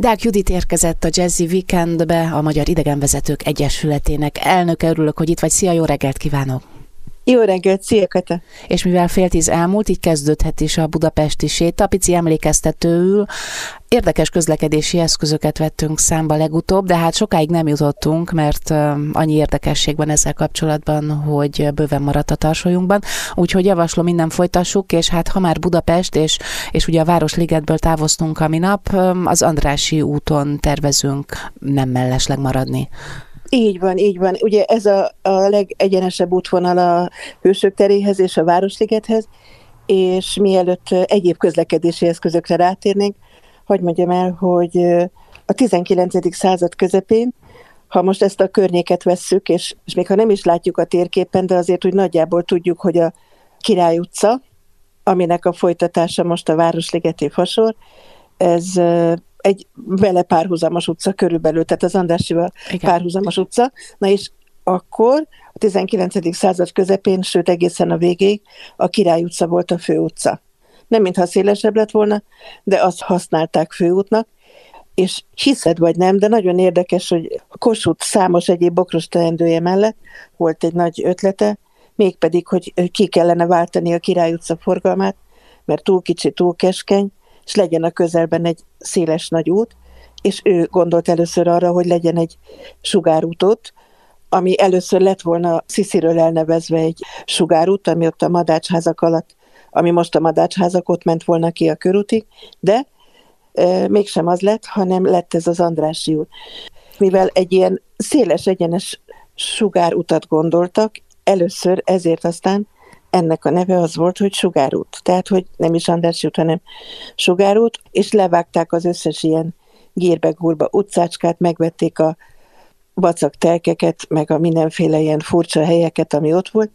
Dák Judit érkezett a Jazzy Weekendbe, a Magyar Idegenvezetők Egyesületének elnöke. Örülök, hogy itt vagy. Szia, jó reggelt kívánok! Jó reggelt, szia Kata! És mivel fél tíz elmúlt, így kezdődhet is a budapesti séta, pici emlékeztetőül. Érdekes közlekedési eszközöket vettünk számba legutóbb, de hát sokáig nem jutottunk, mert annyi érdekesség van ezzel kapcsolatban, hogy bőven maradt a tarsolyunkban. Úgyhogy javaslom, minden folytassuk, és hát ha már Budapest, és, és ugye a Városligetből távoztunk a minap, az Andrási úton tervezünk nem mellesleg maradni. Így van, így van. Ugye ez a, a legegyenesebb útvonal a Hősök teréhez és a Városligethez, és mielőtt egyéb közlekedési eszközökre rátérnénk, hogy mondjam el, hogy a 19. század közepén, ha most ezt a környéket vesszük, és, és még ha nem is látjuk a térképen, de azért úgy nagyjából tudjuk, hogy a Király utca, aminek a folytatása most a Városligeti fasor, ez egy vele párhuzamos utca körülbelül, tehát az Andrásival Igen. párhuzamos utca. Na és akkor a 19. század közepén, sőt egészen a végéig a Király utca volt a fő utca. Nem mintha szélesebb lett volna, de azt használták főútnak, és hiszed vagy nem, de nagyon érdekes, hogy a Kossuth számos egyéb bokros teendője mellett volt egy nagy ötlete, mégpedig, hogy ki kellene váltani a Király utca forgalmát, mert túl kicsi, túl keskeny, és legyen a közelben egy széles nagy út, és ő gondolt először arra, hogy legyen egy sugárútot, ami először lett volna Szisziről elnevezve egy sugárút, ami ott a madácsházak alatt, ami most a madácsházak, ott ment volna ki a körútig, de e, mégsem az lett, hanem lett ez az Andrássy út. Mivel egy ilyen széles, egyenes sugárutat gondoltak, először ezért aztán ennek a neve az volt, hogy Sugárút. Tehát, hogy nem is András út, hanem Sugárút, és levágták az összes ilyen gírbe-gúrba utcácskát, megvették a vacak telkeket, meg a mindenféle ilyen furcsa helyeket, ami ott volt,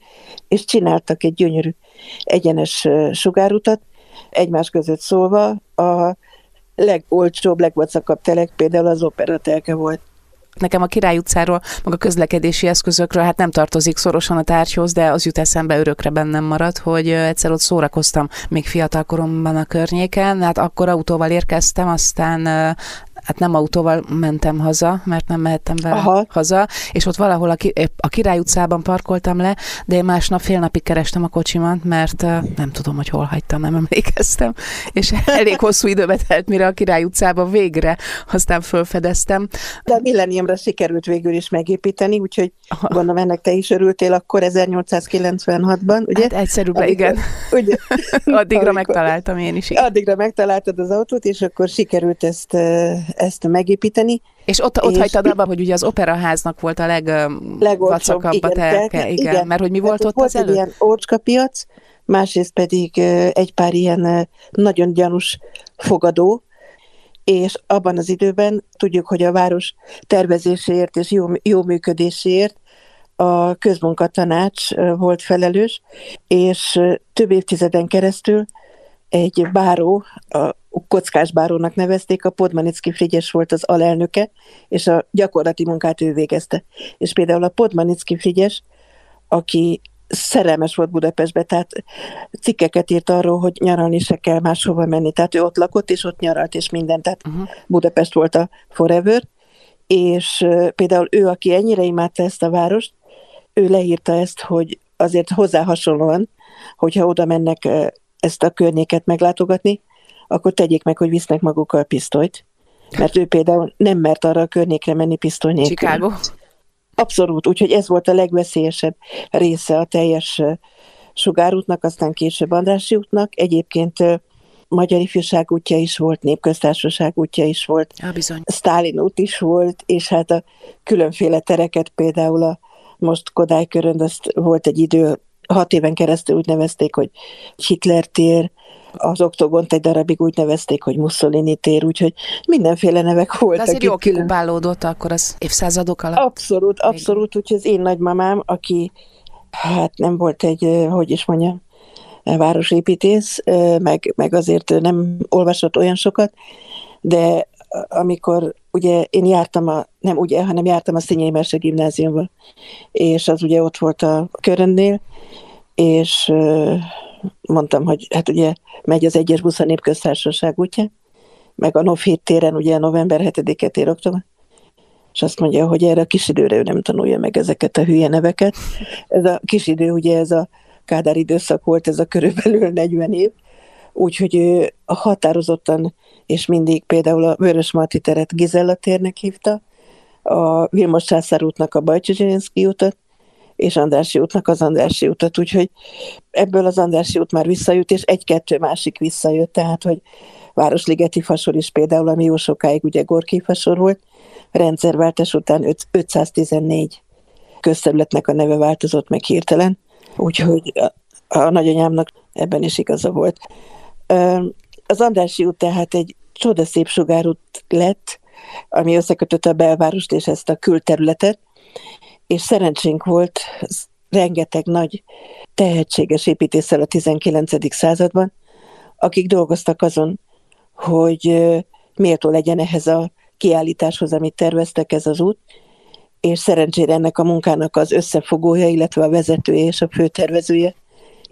és csináltak egy gyönyörű egyenes sugárutat, egymás között szólva a legolcsóbb, legvacakabb telek például az opera telke volt. Nekem a Király utcáról, meg a közlekedési eszközökről hát nem tartozik szorosan a tárgyhoz, de az jut eszembe örökre bennem maradt, hogy egyszer ott szórakoztam még fiatal koromban a környéken, hát akkor autóval érkeztem, aztán hát nem autóval mentem haza, mert nem mehettem vele Aha. haza, és ott valahol a, a Király utcában parkoltam le, de én másnap fél napig kerestem a kocsimat, mert nem tudom, hogy hol hagytam, nem emlékeztem, és elég hosszú időbe telt, mire a Király utcában végre aztán fölfedeztem. De a Millenniumra sikerült végül is megépíteni, úgyhogy gondolom ennek te is örültél akkor 1896-ban, ugye? Hát egyszerűbben, igen. Ugye? Addigra megtaláltam én is. Igen. Addigra megtaláltad az autót, és akkor sikerült ezt ezt megépíteni. És ott, ott és hagytad abban, hogy ugye az operaháznak volt a legvacakabb a telke, igen, igen, mert hogy mi volt ott volt az előtt? egy ilyen ócskapiac, másrészt pedig egy pár ilyen nagyon gyanús fogadó, és abban az időben tudjuk, hogy a város tervezéséért és jó, jó működéséért a közmunkatanács volt felelős, és több évtizeden keresztül egy báró, a kockás bárónak nevezték, a Podmanicki Frigyes volt az alelnöke, és a gyakorlati munkát ő végezte. És például a Podmanicki Frigyes, aki szerelmes volt Budapestbe, tehát cikkeket írt arról, hogy nyaralni se kell máshova menni. Tehát ő ott lakott, és ott nyaralt, és minden. Tehát uh-huh. Budapest volt a forever. És például ő, aki ennyire imádta ezt a várost, ő leírta ezt, hogy azért hozzá hasonlóan, hogyha oda mennek ezt a környéket meglátogatni, akkor tegyék meg, hogy visznek magukkal pisztolyt. Mert ő például nem mert arra a környékre menni pisztoly nélkül. Chicago? Abszolút, úgyhogy ez volt a legveszélyesebb része a teljes sugárútnak, aztán később Andrási útnak. Egyébként Magyar Ifjúság útja is volt, Népköztársaság útja is volt, ja, bizony. Stálin út is volt, és hát a különféle tereket, például a most Kodály körön, azt volt egy idő, hat éven keresztül úgy nevezték, hogy Hitler tér, az oktogont egy darabig úgy nevezték, hogy Mussolini tér, úgyhogy mindenféle nevek voltak. De azért jól kikupálódott akkor az évszázadok alatt. Abszolút, abszolút, úgyhogy az én nagymamám, aki hát nem volt egy, hogy is mondjam, városépítész, meg, meg azért nem olvasott olyan sokat, de amikor ugye én jártam a, nem ugye, hanem jártam a Színyei Mese gimnáziumba, és az ugye ott volt a körönnél, és mondtam, hogy hát ugye megy az egyes busz a népköztársaság útja, meg a Novhét téren, ugye november 7-et ér október, és azt mondja, hogy erre a kis időre ő nem tanulja meg ezeket a hülye neveket. Ez a kis idő, ugye ez a Kádár időszak volt, ez a körülbelül 40 év, úgyhogy ő határozottan, és mindig például a Vörös Marti teret Gizella térnek hívta, a Vilmos Császár útnak a Bajcsi utat, és Andrási útnak az Andrási utat, úgyhogy ebből az Andrási út már visszajött, és egy-kettő másik visszajött, tehát, hogy Városligeti fasor is például, ami jó sokáig ugye Gorki fasor volt, rendszerváltás után 514 közterületnek a neve változott meg hirtelen, úgyhogy a, a nagyanyámnak ebben is igaza volt. Az Andrási út tehát egy csodaszép sugárút lett, ami összekötött a belvárost és ezt a külterületet, és szerencsénk volt rengeteg nagy tehetséges építéssel a 19. században, akik dolgoztak azon, hogy méltó legyen ehhez a kiállításhoz, amit terveztek ez az út, és szerencsére ennek a munkának az összefogója, illetve a vezetője és a főtervezője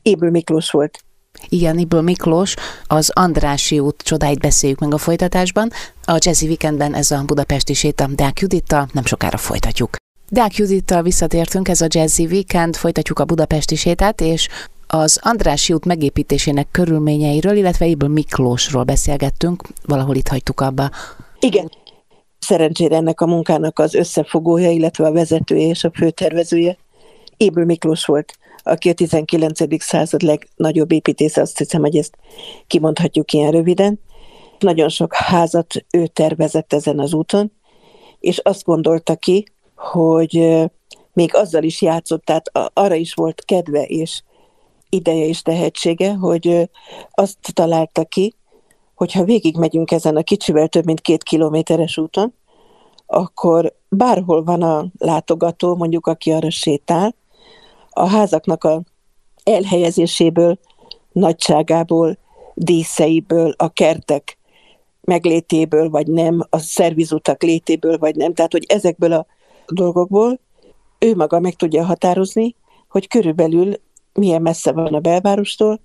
Éből Miklós volt. Igen, Iből Miklós, az Andrási út csodáit beszéljük meg a folytatásban. A Jazzy Weekendben ez a budapesti séta Deák Judittal, nem sokára folytatjuk. Deák Judittal visszatértünk, ez a Jazzy Weekend, folytatjuk a budapesti sétát, és az Andrási út megépítésének körülményeiről, illetve Iből Miklósról beszélgettünk, valahol itt hagytuk abba. Igen, szerencsére ennek a munkának az összefogója, illetve a vezetője és a főtervezője Éből Miklós volt aki a 19. század legnagyobb építésze, azt hiszem, hogy ezt kimondhatjuk ilyen röviden. Nagyon sok házat ő tervezett ezen az úton, és azt gondolta ki, hogy még azzal is játszott, tehát arra is volt kedve és ideje és tehetsége, hogy azt találta ki, hogyha végigmegyünk ezen a kicsivel több mint két kilométeres úton, akkor bárhol van a látogató, mondjuk aki arra sétál, a házaknak a elhelyezéséből, nagyságából, díszeiből, a kertek meglétéből, vagy nem, a szervizutak létéből, vagy nem. Tehát, hogy ezekből a dolgokból ő maga meg tudja határozni, hogy körülbelül milyen messze van a belvárostól,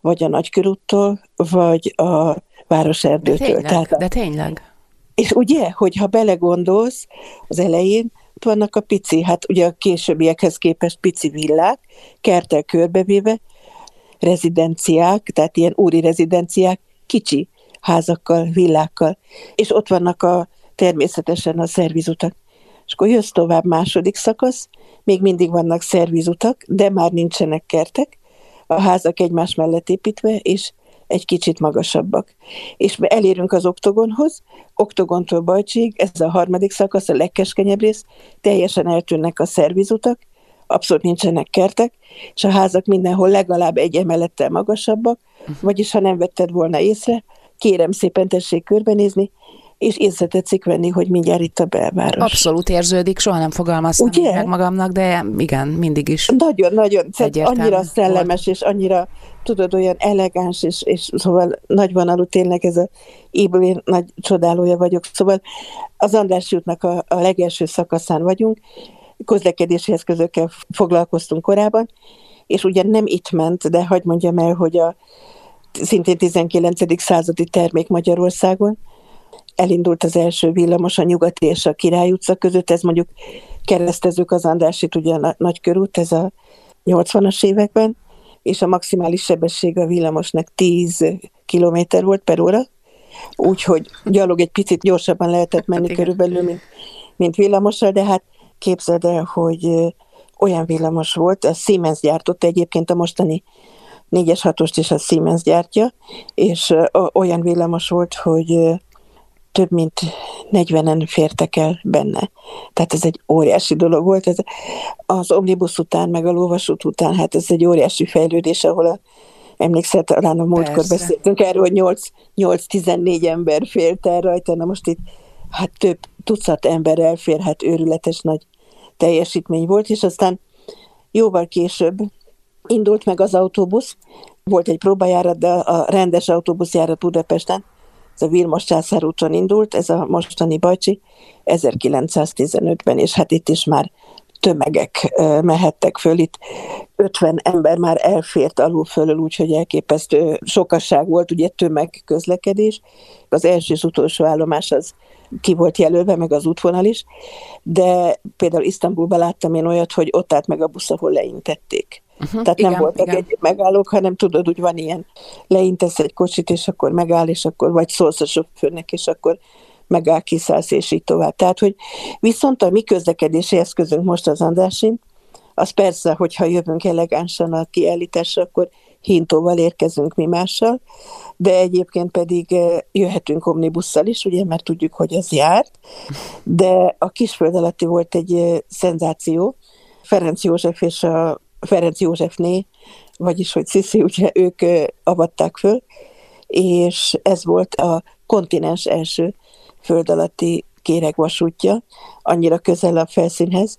vagy a nagykörúttól, vagy a városerdőtől. De tényleg, Tehát a, de tényleg. És ugye, hogyha belegondolsz az elején, ott vannak a pici, hát ugye a későbbiekhez képest pici villák, kertel körbevéve, rezidenciák, tehát ilyen úri rezidenciák, kicsi házakkal, villákkal, és ott vannak a természetesen a szervizutak. És akkor jössz tovább második szakasz, még mindig vannak szervizutak, de már nincsenek kertek, a házak egymás mellett építve, és egy kicsit magasabbak. És elérünk az oktogonhoz, oktogontól Bajcsig, ez a harmadik szakasz, a legkeskenyebb rész, teljesen eltűnnek a szervizutak, abszolút nincsenek kertek, és a házak mindenhol legalább egy emelettel magasabbak, uh-huh. vagyis ha nem vetted volna észre, kérem szépen tessék körbenézni, és észre tetszik venni, hogy mindjárt itt a belváros. Abszolút érződik, soha nem fogalmaztam Ugye? meg magamnak, de igen, mindig is. Nagyon-nagyon, annyira szellemes, volt. és annyira, tudod, olyan elegáns, és, és szóval nagyvonalú tényleg ez a éből nagy csodálója vagyok. Szóval az András útnak a, a legelső szakaszán vagyunk, közlekedési eszközökkel foglalkoztunk korábban, és ugye nem itt ment, de hagyd mondjam el, hogy a szintén 19. századi termék Magyarországon, elindult az első villamos a Nyugati és a Király utca között, ez mondjuk keresztezők az Andrásit, ugye a Nagykörút, ez a 80-as években, és a maximális sebesség a villamosnak 10 km volt per óra, úgyhogy gyalog egy picit gyorsabban lehetett menni hát körülbelül, mint, mint villamossal, de hát képzeld el, hogy olyan villamos volt, a Siemens gyártott egyébként a mostani 4-es 6 is a Siemens gyártja, és olyan villamos volt, hogy több mint 40-en fértek el benne. Tehát ez egy óriási dolog volt. Ez az omnibus után, meg a lóvasút után, hát ez egy óriási fejlődés, ahol a, emlékszel, talán a múltkor Persze. beszéltünk erről, hogy 8-14 ember félt el rajta, na most itt hát több tucat ember elfér, hát őrületes nagy teljesítmény volt, és aztán jóval később indult meg az autóbusz, volt egy próbajárat, de a rendes autóbuszjárat Budapesten, ez a Vilmos Császár úton indult, ez a mostani Bajcsi 1915-ben, és hát itt is már tömegek mehettek föl. Itt 50 ember már elfért alul fölül, úgyhogy elképesztő sokasság volt, ugye tömegközlekedés. Az első és utolsó állomás az ki volt jelölve, meg az útvonal is, de például Isztambulban láttam én olyat, hogy ott állt meg a busz, ahol leintették. Uh-huh, Tehát igen, nem voltak igen. egy megállók, hanem tudod, hogy van ilyen, leintesz egy kocsit, és akkor megáll, és akkor vagy szólsz a sofőrnek, és akkor megáll, kiszállsz, és így tovább. Tehát, hogy viszont a mi közlekedési eszközünk most az Andrásin, az persze, hogyha jövünk elegánsan a kiállításra, akkor hintóval érkezünk mi mással, de egyébként pedig eh, jöhetünk omnibusszal is, ugye, mert tudjuk, hogy az járt, de a Kisföld alatti volt egy eh, szenzáció, Ferenc József és a Ferenc Józsefné, vagyis hogy Sziszi, ugye ők avatták föl, és ez volt a kontinens első föld alatti kéregvasútja, annyira közel a felszínhez,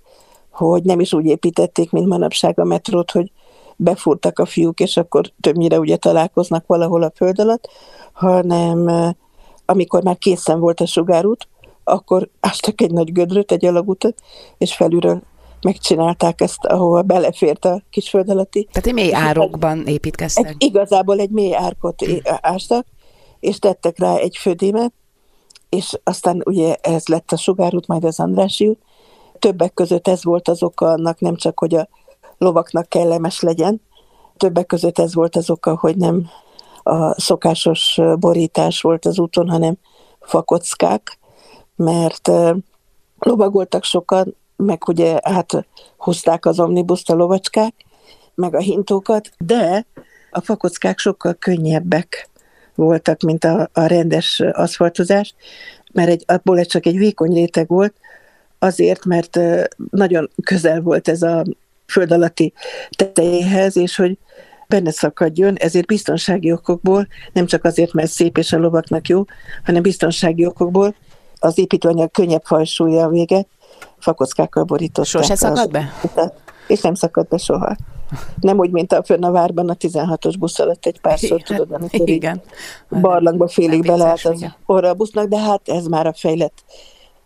hogy nem is úgy építették, mint manapság a metrót, hogy befúrtak a fiúk, és akkor többnyire ugye találkoznak valahol a föld alatt, hanem amikor már készen volt a sugárút, akkor ástak egy nagy gödröt, egy alagutat, és felülről megcsinálták ezt, ahova belefért a kis föld alatti. Tehát egy mély árokban építkeztek. Egy, igazából egy mély árkot ástak, és tettek rá egy födémet, és aztán ugye ez lett a sugárút, majd az Andrási út. Többek között ez volt az oka annak, nem csak, hogy a lovaknak kellemes legyen, többek között ez volt az oka, hogy nem a szokásos borítás volt az úton, hanem fakockák, mert lovagoltak sokan, meg ugye hát húzták az omnibuszt a lovacskák, meg a hintókat, de a fakockák sokkal könnyebbek voltak, mint a, a rendes aszfaltozás, mert egy, abból csak egy vékony réteg volt, azért, mert nagyon közel volt ez a föld alatti tetejéhez, és hogy benne szakadjon, ezért biztonsági okokból, nem csak azért, mert szép és a lovaknak jó, hanem biztonsági okokból az építőanyag könnyebb fajsúlya a vége, fakockákkal borították. Sose szakad be? És nem szakad be soha. Nem úgy, mint a fönn a várban a 16-os busz alatt egy párszor, tudod, amikor igen. barlangba félig beleállt az orra a busznak, de hát ez már a fejlett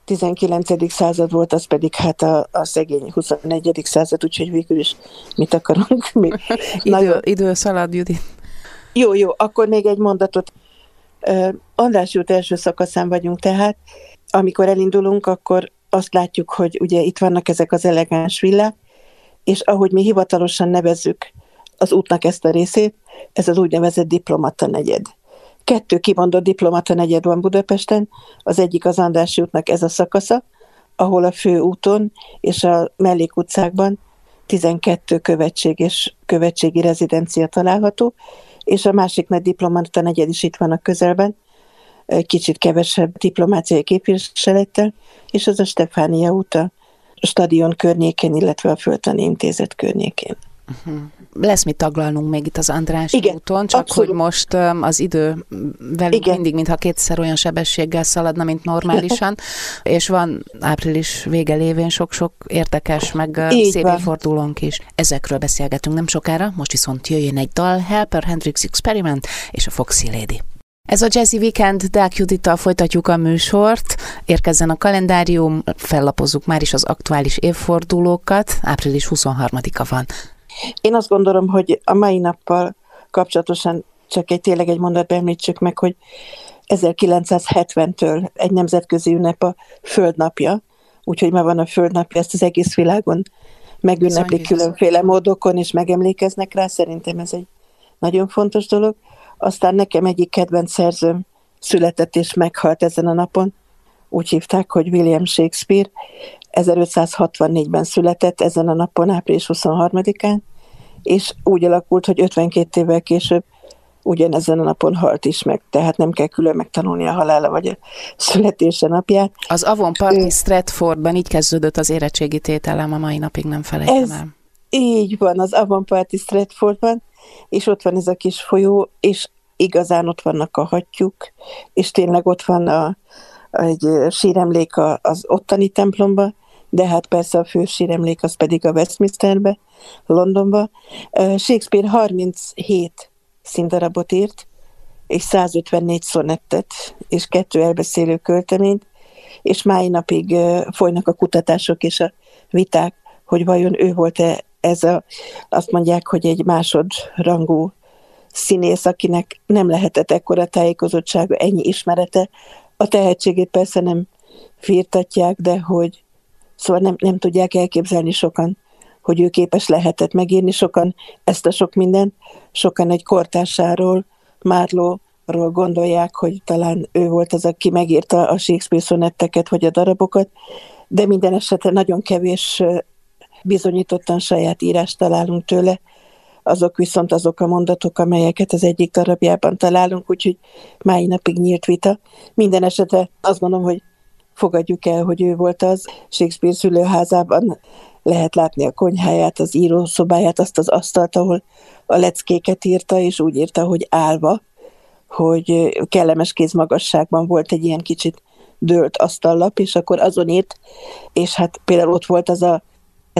19. század volt, az pedig hát a, a szegény 21. század, úgyhogy végül is mit akarunk mi. Idő, idő szalad, Judit. Jó, jó, akkor még egy mondatot. András út első szakaszán vagyunk tehát, amikor elindulunk, akkor azt látjuk, hogy ugye itt vannak ezek az elegáns villák, és ahogy mi hivatalosan nevezzük az útnak ezt a részét, ez az úgynevezett diplomata negyed. Kettő kimondott diplomata negyed van Budapesten, az egyik az Andrássy útnak ez a szakasza, ahol a fő úton és a mellékutcákban 12 követség és követségi rezidencia található, és a másik nagy diplomata negyed is itt van a közelben, kicsit kevesebb diplomáciai képviselettel, és az a Stefánia út a stadion környékén, illetve a Föltani Intézet környékén. Uh-huh. Lesz mit taglalnunk még itt az András Igen, úton, csak abszolút. hogy most az idő velünk Igen. mindig, mintha kétszer olyan sebességgel szaladna, mint normálisan, és van április vége lévén sok-sok érdekes, meg Így szép fordulónk is. Ezekről beszélgetünk nem sokára, most viszont jöjjön egy dal, Helper Hendrix Experiment és a Foxy Lady. Ez a Jazzy Weekend, Deák Judittal folytatjuk a műsort, érkezzen a kalendárium, fellapozzuk már is az aktuális évfordulókat, április 23-a van. Én azt gondolom, hogy a mai nappal kapcsolatosan csak egy tényleg egy mondatba említsük meg, hogy 1970-től egy nemzetközi ünnep a Földnapja, úgyhogy ma van a Földnapja, ezt az egész világon megünneplik különféle módokon, és megemlékeznek rá, szerintem ez egy nagyon fontos dolog. Aztán nekem egyik kedvenc szerzőm született és meghalt ezen a napon, úgy hívták, hogy William Shakespeare. 1564-ben született ezen a napon, április 23-án, és úgy alakult, hogy 52 évvel később ugyanezen a napon halt is meg, tehát nem kell külön megtanulni a halála vagy a születése napját. Az Avon Party Stratfordban így kezdődött az érettségi tételem, a mai napig nem felejtem ez el. Így van, az Avon Party Stratfordban, és ott van ez a kis folyó, és igazán ott vannak a hattyúk, és tényleg ott van a, egy síremlék az ottani templomba, de hát persze a fő síremlék az pedig a Westminsterbe, Londonba. Shakespeare 37 színdarabot írt, és 154 szonettet, és kettő elbeszélő költeményt, és máj napig folynak a kutatások és a viták, hogy vajon ő volt-e ez a, azt mondják, hogy egy másodrangú színész, akinek nem lehetett ekkora tájékozottsága, ennyi ismerete. A tehetségét persze nem firtatják, de hogy szóval nem, nem tudják elképzelni sokan, hogy ő képes lehetett megírni sokan ezt a sok mindent, sokan egy kortársáról, Márlóról gondolják, hogy talán ő volt az, aki megírta a Shakespeare szonetteket vagy a darabokat, de minden esetre nagyon kevés bizonyítottan saját írást találunk tőle, azok viszont azok a mondatok, amelyeket az egyik darabjában találunk, úgyhogy máj napig nyílt vita. Minden esetre azt gondolom, hogy fogadjuk el, hogy ő volt az. Shakespeare szülőházában lehet látni a konyháját, az írószobáját, azt az asztalt, ahol a leckéket írta, és úgy írta, hogy állva, hogy kellemes kézmagasságban volt egy ilyen kicsit dőlt asztallap, és akkor azon írt, és hát például ott volt az a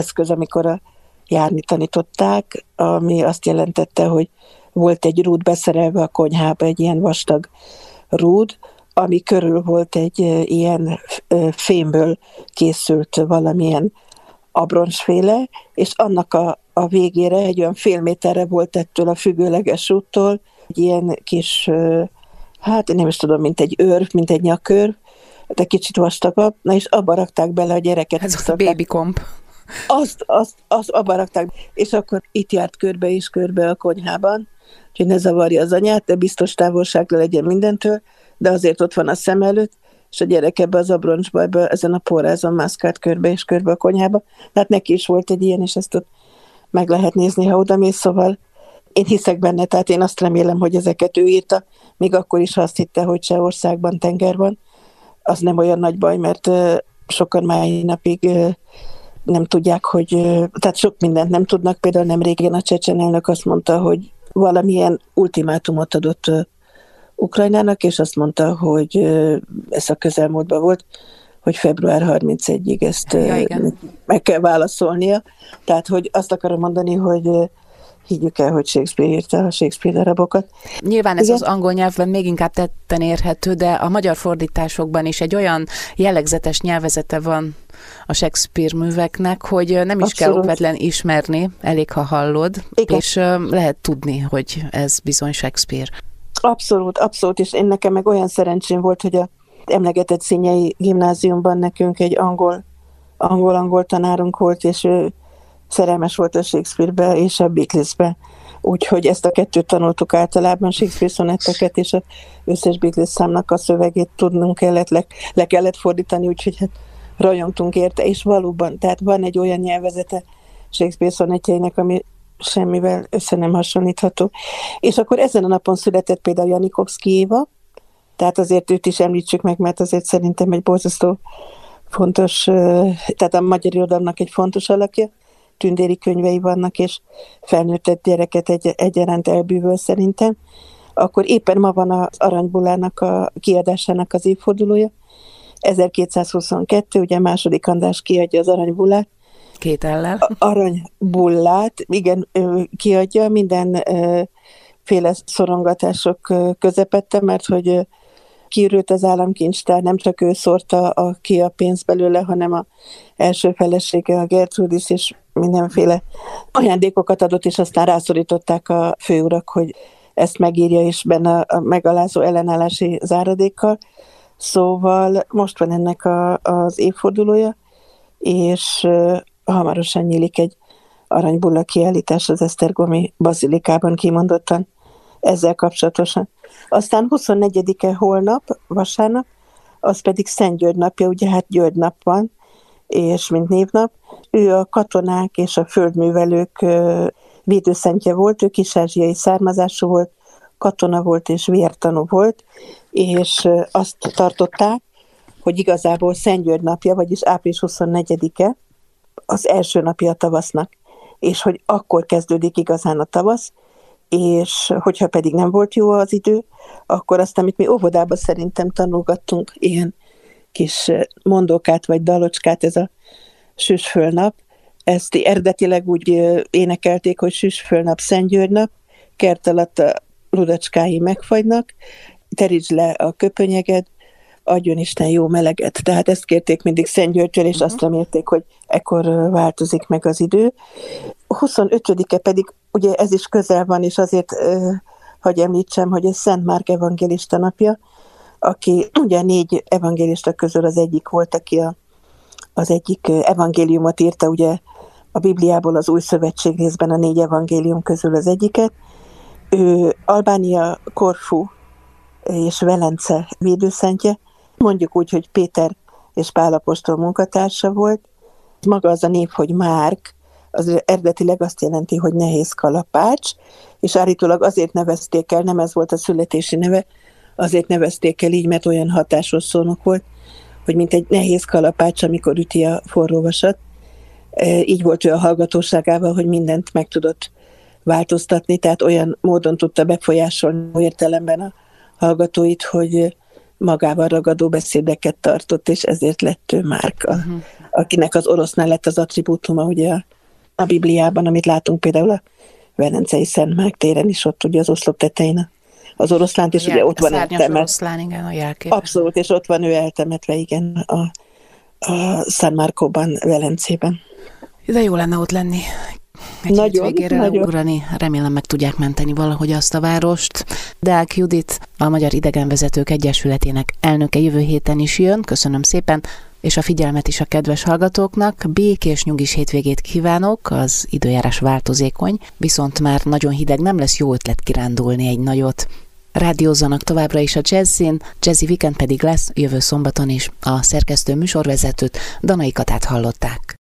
eszköz, amikor a járni tanították, ami azt jelentette, hogy volt egy rúd beszerelve a konyhába, egy ilyen vastag rúd, ami körül volt egy ilyen fémből készült valamilyen abroncsféle, és annak a, a végére egy olyan fél méterre volt ettől a függőleges úttól, egy ilyen kis, hát nem is tudom, mint egy őr, mint egy nyakőr, de kicsit vastagabb, na és abba rakták bele a gyereket. Ez a baby komp. Azt, azt, azt abba rakták, és akkor itt járt körbe és körbe a konyhában, hogy ne zavarja az anyát, de biztos távolságra legyen mindentől, de azért ott van a szem előtt, és a gyerek ebbe az abroncsba, ebbe, ezen a porrázon mászkált körbe és körbe a konyhába. Tehát neki is volt egy ilyen, és ezt ott meg lehet nézni, ha oda mész, szóval én hiszek benne, tehát én azt remélem, hogy ezeket ő írta, még akkor is azt hitte, hogy se országban tenger van. Az nem olyan nagy baj, mert sokan mai napig nem tudják, hogy, tehát sok mindent nem tudnak. Például nem régen a csecsen elnök azt mondta, hogy valamilyen ultimátumot adott Ukrajnának, és azt mondta, hogy ez a közelmúltban volt, hogy február 31-ig ezt ja, meg kell válaszolnia. Tehát, hogy azt akarom mondani, hogy higgyük el, hogy Shakespeare írta a Shakespeare darabokat. Nyilván ez Igen? az angol nyelvben még inkább tetten érhető, de a magyar fordításokban is egy olyan jellegzetes nyelvezete van a Shakespeare műveknek, hogy nem is Abszolút. kell okvetlen ismerni, elég ha hallod, Igen. és lehet tudni, hogy ez bizony Shakespeare. Abszolút, abszolút, és én nekem meg olyan szerencsém volt, hogy a emlegetett színyei gimnáziumban nekünk egy angol, angol-angol tanárunk volt, és ő szerelmes volt a Shakespeare-be és a Beatles-be. Úgyhogy ezt a kettőt tanultuk általában, Shakespeare szonetteket és az összes Beatles számnak a szövegét tudnunk kellett, le, le kellett fordítani, úgyhogy hát rajongtunk érte, és valóban, tehát van egy olyan nyelvezete Shakespeare szonettjeinek, ami semmivel össze nem hasonlítható. És akkor ezen a napon született például Janikovszki Éva, tehát azért őt is említsük meg, mert azért szerintem egy borzasztó fontos, tehát a magyar irodalomnak egy fontos alakja, tündéri könyvei vannak, és felnőttett gyereket egy, egyaránt elbűvöl szerintem. Akkor éppen ma van az Aranybulának a kiadásának az évfordulója, 1222, ugye második András kiadja az Aranybulát, Két ellen. Aranybullát, igen, kiadja minden féle szorongatások közepette, mert hogy kiürült az államkincstár, nem csak ő szórta a, ki a pénzt belőle, hanem a első felesége, a Gertrudis, és mindenféle ajándékokat adott, és aztán rászorították a főurak, hogy ezt megírja is benne a megalázó ellenállási záradékkal. Szóval most van ennek a, az évfordulója, és hamarosan nyílik egy aranybulla kiállítás az Esztergomi bazilikában kimondottan ezzel kapcsolatosan. Aztán 24-e holnap, vasárnap, az pedig Szent György napja, ugye hát György nap van, és mint névnap. Ő a katonák és a földművelők védőszentje volt, ő kis-ázsiai származású volt, katona volt és vértanú volt, és azt tartották, hogy igazából Szent György napja, vagyis április 24-e, az első napja a tavasznak, és hogy akkor kezdődik igazán a tavasz, és hogyha pedig nem volt jó az idő, akkor azt, amit mi óvodában szerintem tanulgattunk, ilyen kis mondókát vagy dalocskát, ez a süsfölnap, ezt eredetileg úgy énekelték, hogy süsfölnap, Szentgyörgynap, kert alatt a ludacskái megfagynak, terítsd le a köpönyeged, adjon Isten jó meleget. Tehát ezt kérték mindig Szent Györgytől, és uh-huh. azt remélték, hogy ekkor változik meg az idő. 25-e pedig, ugye ez is közel van, és azért hogy említsem, hogy ez Szent Márk evangélista napja, aki ugye négy evangélista közül az egyik volt, aki a, az egyik evangéliumot írta, ugye a Bibliából az új szövetség részben a négy evangélium közül az egyiket. Ő Albánia, Korfu és Velence védőszentje, mondjuk úgy, hogy Péter és Pálapostól munkatársa volt. Maga az a név, hogy Márk, az eredetileg azt jelenti, hogy nehéz kalapács, és állítólag azért nevezték el, nem ez volt a születési neve, azért nevezték el így, mert olyan hatásos szónok volt, hogy mint egy nehéz kalapács, amikor üti a forróvasat. E, így volt ő a hallgatóságával, hogy mindent meg tudott változtatni, tehát olyan módon tudta befolyásolni értelemben a hallgatóit, hogy magával ragadó beszédeket tartott, és ezért lett ő Márka, uh-huh. akinek az orosznál lett az attribútuma, ugye a, a Bibliában, amit látunk például a Velencei Szent Márk téren is, ott ugye az oszlop tetején az oroszlánt, és ugye ott van eltemetve. oroszlán, igen, a jelkép. Abszolút, és ott van ő eltemetve, igen, a, a San Marcóban, Velencében. De jó lenne ott lenni. Egy nagyon, végére nagyon. ugrani. Remélem meg tudják menteni valahogy azt a várost. Deák Judit, a Magyar Idegenvezetők Egyesületének elnöke jövő héten is jön. Köszönöm szépen és a figyelmet is a kedves hallgatóknak. Békés nyugis hétvégét kívánok, az időjárás változékony, viszont már nagyon hideg, nem lesz jó ötlet kirándulni egy nagyot. Rádiózzanak továbbra is a jazzin, Jazzy Weekend pedig lesz jövő szombaton is. A szerkesztő műsorvezetőt Danai Katát hallották.